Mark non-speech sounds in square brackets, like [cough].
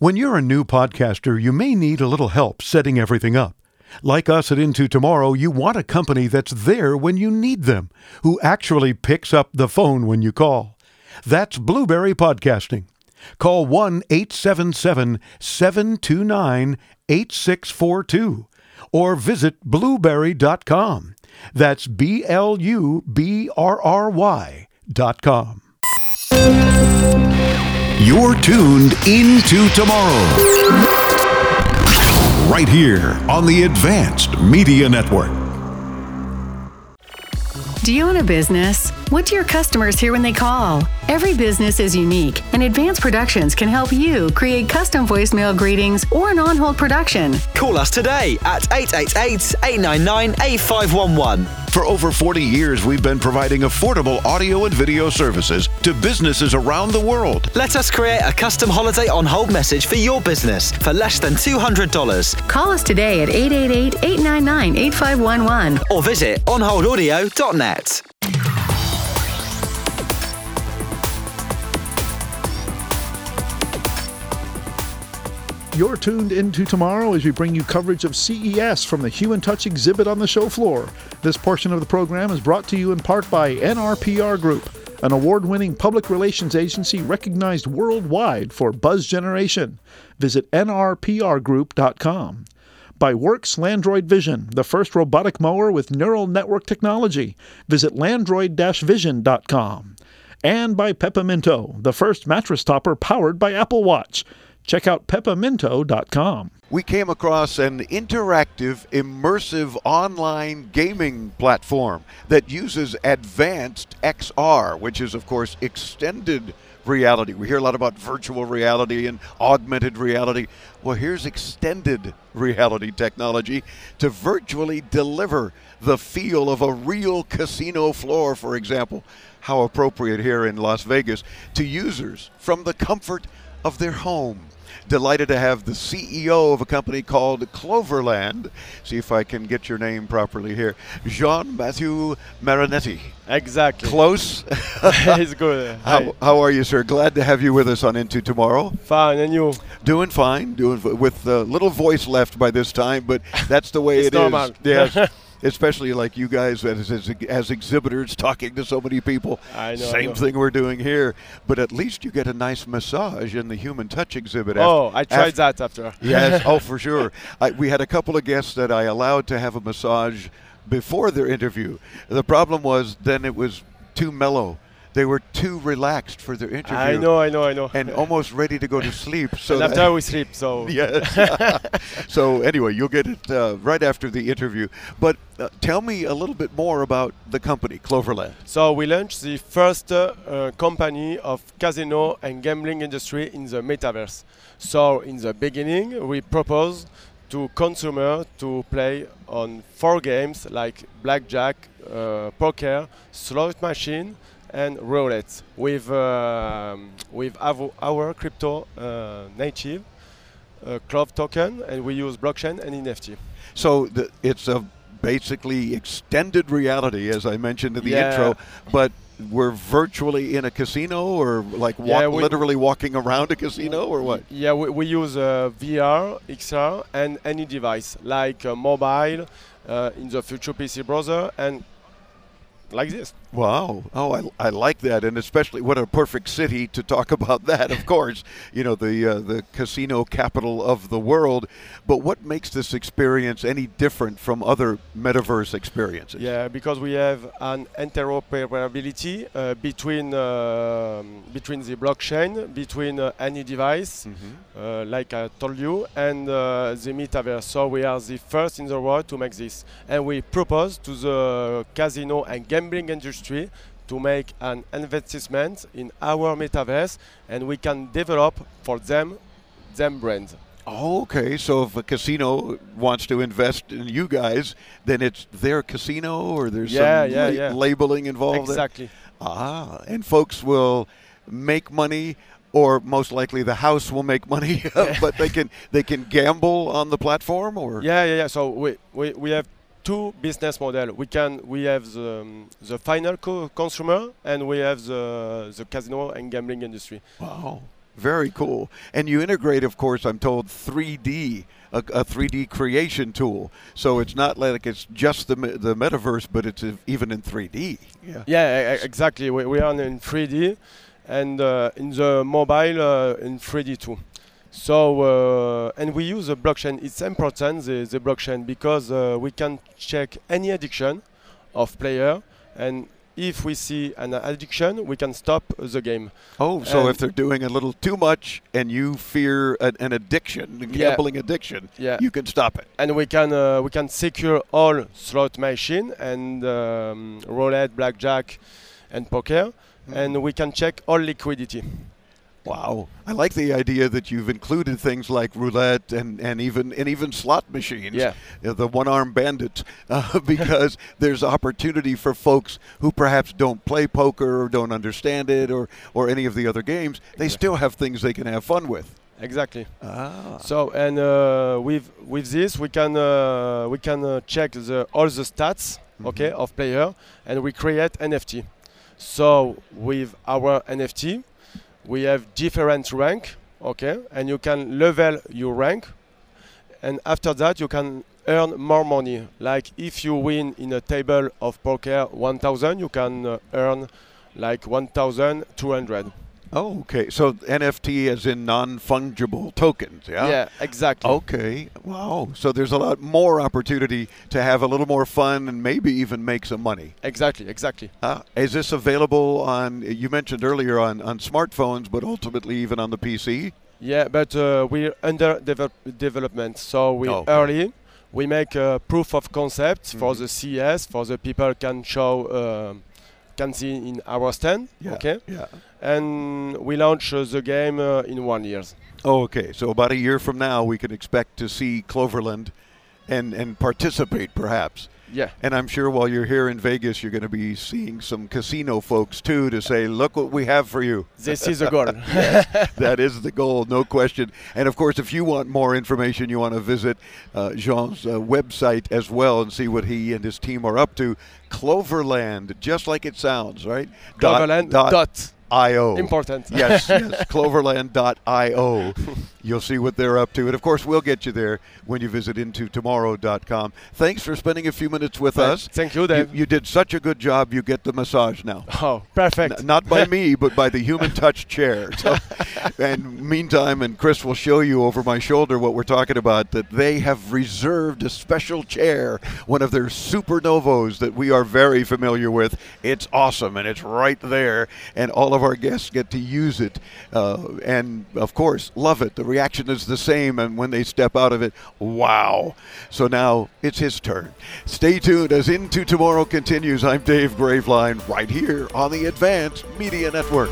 When you're a new podcaster, you may need a little help setting everything up. Like us at Into Tomorrow, you want a company that's there when you need them, who actually picks up the phone when you call. That's Blubrry Podcasting. Call 1 877 729 8642 or visit blubrry.com. That's B L U B R R Y dot com. You're tuned into tomorrow. Right here on the Advanced Media Network. Do you own a business? What do your customers hear when they call? Every business is unique, and Advanced Productions can help you create custom voicemail greetings or an on hold production. Call us today at 888 899 8511. For over 40 years, we've been providing affordable audio and video services to businesses around the world. Let us create a custom holiday on hold message for your business for less than $200 Call us today at 888 899 8511. or visit onholdaudio.net. You're tuned into tomorrow as we bring you coverage of CES from the Human Touch exhibit on the show floor. This portion of the program is brought to you in part by NRPR Group, an award winning public relations agency recognized worldwide for buzz generation. Visit nrprgroup.com. By Worx Landroid Vision, the first robotic mower with neural network technology. Visit landroid vision.com. And by Peppaminto, the first mattress topper powered by Apple Watch. Check out peppaminto.com. we came across an interactive, immersive online gaming platform that uses advanced XR, which is, of course, extended reality. We hear a lot about virtual reality and augmented reality. Well, here's extended reality technology to virtually deliver the feel of a real casino floor, for example. How appropriate here in Las Vegas to users from the comfort of their home. Delighted to have the CEO of a company called Cloverland. See if I can get your name properly here. Jean Matthew Marinetti. Exactly. Close. [laughs] it's good. Hi. [laughs] how, how are you, sir? Glad to have you with us on Into Tomorrow. Fine, and you? Doing fine, doing f- with a little voice left by this time, but that's the way [laughs] It's it is. normal. Yes. Especially like you guys as, as, as exhibitors talking to so many people. I know, Same thing we're doing here, but at least you get a nice massage in the human touch exhibit. Oh, after- I tried after- that after. Yes, [laughs] oh for sure. I, we had a couple of guests that I allowed to have a massage before their interview. The problem was then it was too mellow. They were too relaxed for their interview. I know, I know, I know. And almost ready to go to sleep. So and that- after we sleep, so [laughs] yes. [laughs] so anyway, you'll get it uh, right after the interview. But uh, tell me a little bit more about the company, Cloverland. So we launched the first uh, uh, company of casino and gambling industry in the metaverse. So in the beginning, we proposed to consumer to play on four games like blackjack, uh, poker, slot machine, and roulette with um, with our, our crypto uh, native uh, Clove token, and we use blockchain and NFT. So the, it's a basically extended reality, as I mentioned in the Yeah. intro, but we're virtually in a casino or like walk, Yeah, literally walking around a casino or what? Yeah, we, we use uh, VR, XR, and any device like uh, mobile, uh, in the future PC browser, and like this. Wow. Oh, I, I like that, and especially what a perfect city to talk [laughs] about that. Of [laughs] course, you know the uh, the casino capital of the world. But what makes this experience any different from other metaverse experiences? Yeah, because we have an interoperability uh, between um between the blockchain, between uh, any device, uh, like I told you, and uh, the metaverse. So we are the first in the world to make this, and we propose to the casino and gambling industry to make an investment in our metaverse, and we can develop for them them brand. Okay. So if a casino wants to invest in you guys, then it's their casino, or there's Yeah, some yeah, la- yeah. labeling involved. there? Exactly. Ah, and folks will make money, or most likely the house will make money, [laughs] but they can they can gamble on the platform, or Yeah, yeah, yeah. So we, we, we have two business model. We can we have the, um, the final co- consumer and we have the the casino and gambling industry. Wow. Very cool. And you integrate, of course, I'm told 3D, a, a 3D creation tool. So it's not like it's just the the metaverse, but it's even in 3D. Yeah. Yeah, exactly. We, we are in 3D and uh, in the mobile uh, in 3D too. So uh, and we use the blockchain. It's important the, the blockchain because uh, we can check any addiction of player and if we see an addiction, we can stop the game. Oh, so And- if they're doing a little too much and you fear an, an addiction, a Yeah. gambling addiction, Yeah. you can stop it. and we can uh, we can secure all slot machine and um, roulette, blackjack, and poker, and we can check all liquidity. Wow, I like the idea that you've included things like roulette and, and even and even slot machines. Yeah. Uh, the one-armed bandits, uh, [laughs] because there's opportunity for folks who perhaps don't play poker or don't understand it or or any of the other games. They still have things they can have fun with. Exactly. Ah. So and uh, with with this we can uh, we can uh, check the all the stats okay of player and we create NFT. So with our NFT we have different rank okay? And you can level your rank. And after that you can earn more money. Like if you win in a table of poker 1000 you can uh, earn like 1200 Oh, okay. So NFT as in non-fungible tokens. Yeah. yeah exactly Okay. Wow. So there's a lot more opportunity to have a little more fun and maybe even make some money. exactly exactly Uh, is this available on? You mentioned earlier on on smartphones, but ultimately even on the PC. Yeah, but uh, we're under develop- development, so we're Oh, early. We make a proof of concept for Mhm. the CES, for the people can show, um can see in our stand. Okay, Yeah. And we launch uh, the game uh, in one year. Oh, okay. So about a year from now, we can expect to see Cloverland, and and participate perhaps. Yeah, And I'm sure while you're here in Vegas, you're going to be seeing some casino folks too to say, "Look what we have for you." this is the goal. [laughs] that is the goal, no question. And of course, if you want more information, you want to visit uh, Jean's uh, website as well and see what he and his team are up to. Cloverland, just like it sounds, right? Dot- Cloverland dot dot. Io. Important. yes, yes. Cloverland.io. [laughs] You'll see what they're up to. And of course, we'll get you there when you visit intotomorrow.com. Thanks for spending a few minutes with us. Thank you, You, Dave. you did such a good job. You get the massage now. Oh, perfect. N- not by [laughs] me, but by the human touch chair. [laughs] So, and meantime, and Chris will show you over my shoulder what we're talking about. That they have reserved a special chair, one of their supernovos that we are very familiar with. It's awesome, and it's right there, and all of our guests get to use it, uh, and of course, love it. The reaction is the same, and when they step out of it, wow! So now it's his turn. Stay tuned as Into Tomorrow continues. I'm Dave Graveline, right here on the Advanced Media Network.